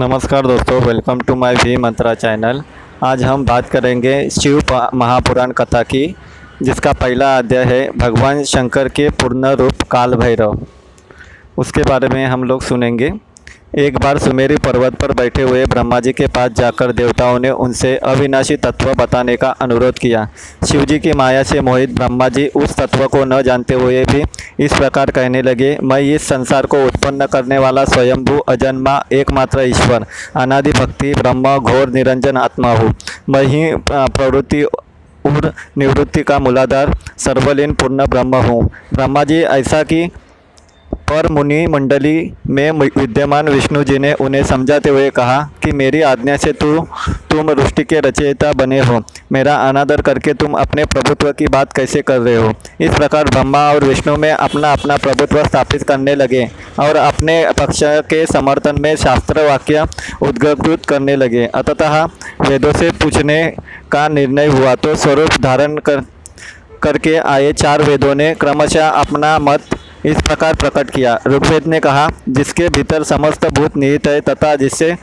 नमस्कार दोस्तों welcome to my we Mantra channel आज हम बात करेंगे शिव महापुराण कथा की, जिसका पहला अध्याय है भगवान शंकर के पूर्ण रूप काल भैरव उसके बारे में हम लोग सुनेंगे। एक बार सुमेरी पर्वत पर बैठे हुए ब्रह्मा जी के पास जाकर देवताओं ने उनसे अविनाशी तत्व बताने का अनुरोध किया। शिव जी की माया से मोहित ब्रह्मा जी उस तत्व को न जानते हुए भी इस प्रकार कहने लगे, मैं इस संसार को उत्पन्न करने वाला स्वयंभू अजन्मा एकमात्र ईश्वर, अनादि भक्ति, ब्रह्म, घोर, निरंजन आत्मा हूँ। मैं ही प्रवृत्ति और निवृत्ति का मूलाधार, सर्वलीन, पूर्ण ब्रह्म हूँ। ब्रह्मा जी, ऐसा कि पर मुनि मंडली में विद्यमान विष्णु जी ने उन्हें समझाते हुए कहा कि मेरी आज्ञा से तू, तुम रुष्टि के रचयिता बने हो। मेरा अनादर करके तुम अपने प्रभुत्व की बात कैसे कर रहे हो? इस प्रकार ब्रह्मा और विष्णु में अपना अपना प्रभुत्व स्थापित करने लगे और अपने पक्ष के समर्थन में शास्त्र वाक्य उद्गृत करने लगे। अतः वेदों से पूछने का निर्णय हुआ तो स्वरूप धारण कर, करके आए चार वेदों ने क्रमशः अपना मत इस प्रकार प्रकट किया। ऋग्वेद ने कहा, जिसके भीतर समस्त भूत निहित है तथा जिससे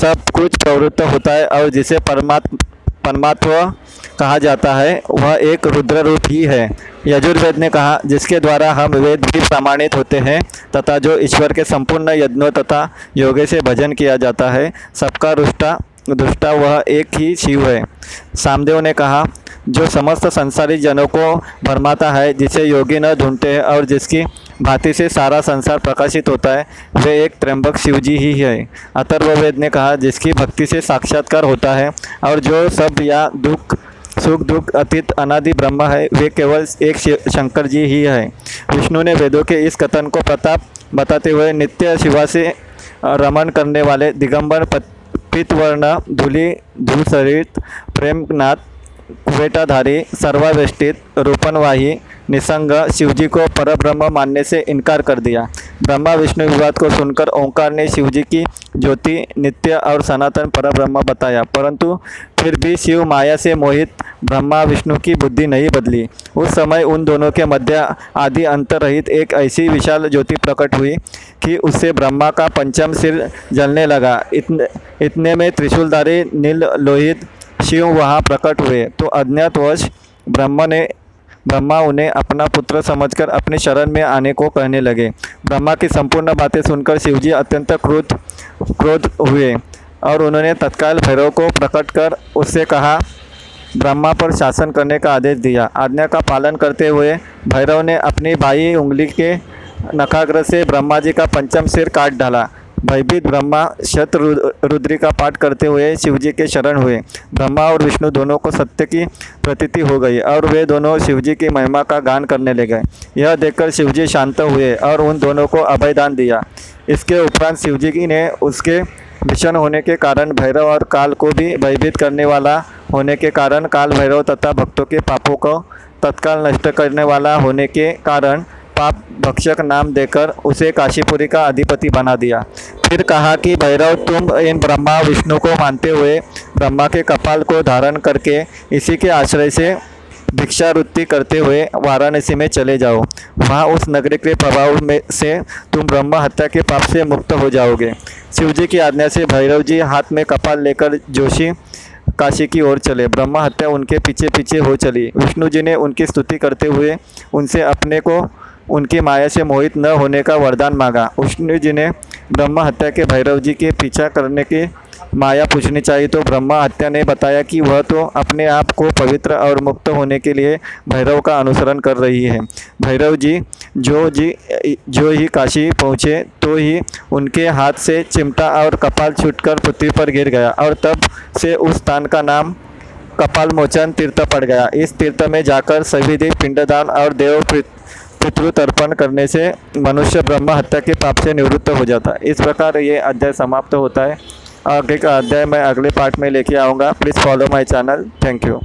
सब कुछ प्रवृत्त होता है और जिसे परमात्म परमात्मा कहा जाता है, वह एक रुद्र रूप ही है। यजुर्वेद ने कहा, जिसके द्वारा हम वेद भी प्रमाणित होते हैं तथा जो ईश्वर के संपूर्ण यज्ञों तथा योगे से भजन किया जाता है, सबका रुष्टा, दुष्टा वह एक ही शिव है। सामदेव ने कहा जो समस्त संसारी जनों को भरमाता है, जिसे योगी न ढूंढते हैं और जिसकी भांति से सारा संसार प्रकाशित होता है, वे एक त्र्यंबक शिवजी ही है। अथर्ववेद ने कहा, जिसकी भक्ति से साक्षात्कार होता है और जो सब या दुख, सुख, दुख, अतीत, अनादि ब्रह्म है, वे केवल एक शंकर जी ही है। विष्णु ने वेदों के इस कथन को प्रताप बताते हुए नित्य शिवा से रमन करने वाले दिगंबर पत- पीतवर्ण, धूली, धूसरित, प्रेमनाथ कुवेटाधारी सर्वावेष्टित रूपनवाही, निसंग शिवजी को परब्रह्म मानने से इनकार कर दिया। ब्रह्मा विष्णु विवाद को सुनकर ओंकार ने शिवजी की ज्योति, नित्य और सनातन परब्रह्म बताया, परंतु फिर भी शिव माया से मोहित ब्रह्मा विष्णु की बुद्धि नहीं बदली। उस समय उन दोनों के मध्य आदि अंतर रहित एक ऐसी विशाल ज्योति प्रकट हुई कि उससे ब्रह्मा का पंचम सिर जलने लगा। इतने इतने में त्रिशूलधारी, नील लोहित शिव वहाँ प्रकट हुए तो अज्ञातवश ब्रह्मा ने ब्रह्मा उन्हें अपना पुत्र समझकर अपने शरण में आने को कहने लगे। ब्रह्मा की संपूर्ण बातें सुनकर शिवजी अत्यंत क्रोध क्रोध हुए और उन्होंने तत्काल भैरव को प्रकट कर उससे कहा, ब्रह्मा पर शासन करने का आदेश दिया। आज्ञा का पालन करते हुए भैरव ने अपनी बाई उंगली के नखाग्र से ब्रह्मा जी का पंचम सिर काट डाला। भयभीत ब्रह्मा शत रु- रुद्री का पाठ करते हुए शिवजी के शरण हुए। ब्रह्मा और विष्णु दोनों को सत्य की प्रतीति हो गई और वे दोनों शिवजी की महिमा का गान करने लगे। यह देखकर शिवजी शांत हुए और उन दोनों को अभयदान दिया। इसके उपरांत शिवजी ने उसके भीषण होने के कारण भैरव और काल को भी भयभीत करने वाला होने के कारण काल भैरव तथा भक्तों के पापों को तत्काल नष्ट करने वाला होने के कारण पाप भक्षक नाम देकर उसे काशीपुरी का अधिपति बना दिया। फिर कहा कि, भैरव, तुम इन ब्रह्मा विष्णु को मानते हुए ब्रह्मा के कपाल को धारण करके इसी के आश्रय से भिक्षावृत्ति करते हुए वाराणसी में चले जाओ। वहाँ उस नगरी के प्रभाव में से तुम ब्रह्म हत्या के पाप से मुक्त हो जाओगे शिवजी की आज्ञा से भैरव जी हाथ में कपाल लेकर जोशी काशी की ओर चले। ब्रह्मा हत्या उनके पीछे पीछे हो चली। विष्णु जी ने उनकी स्तुति करते हुए उनसे अपने को उनकी माया से मोहित न होने का वरदान मांगा। विष्णु जी ने ब्रह्मा हत्या के भैरव जी के पीछा करने की माया पूछनी चाहिए तो ब्रह्मा हत्या ने बताया कि वह तो अपने आप को पवित्र और मुक्त होने के लिए भैरव का अनुसरण कर रही है। भैरव जी, जो जी, जो ही काशी पहुँचे तो ही उनके हाथ से चिमटा और कपाल छूटकर पृथ्वी पर गिर गया और तब से उस स्थान का नाम कपाल मोचन तीर्थ पड़ गया। इस तीर्थ में जाकर सभी देव पिंडदान और देव पितृ तर्पण करने से मनुष्य ब्रह्म हत्या के पाप से निवृत्त हो जाता है। इस प्रकार ये अध्याय समाप्त होता है। आगे का अध्याय मैं अगले पार्ट में लेके आऊँगा। Please follow my channel thank you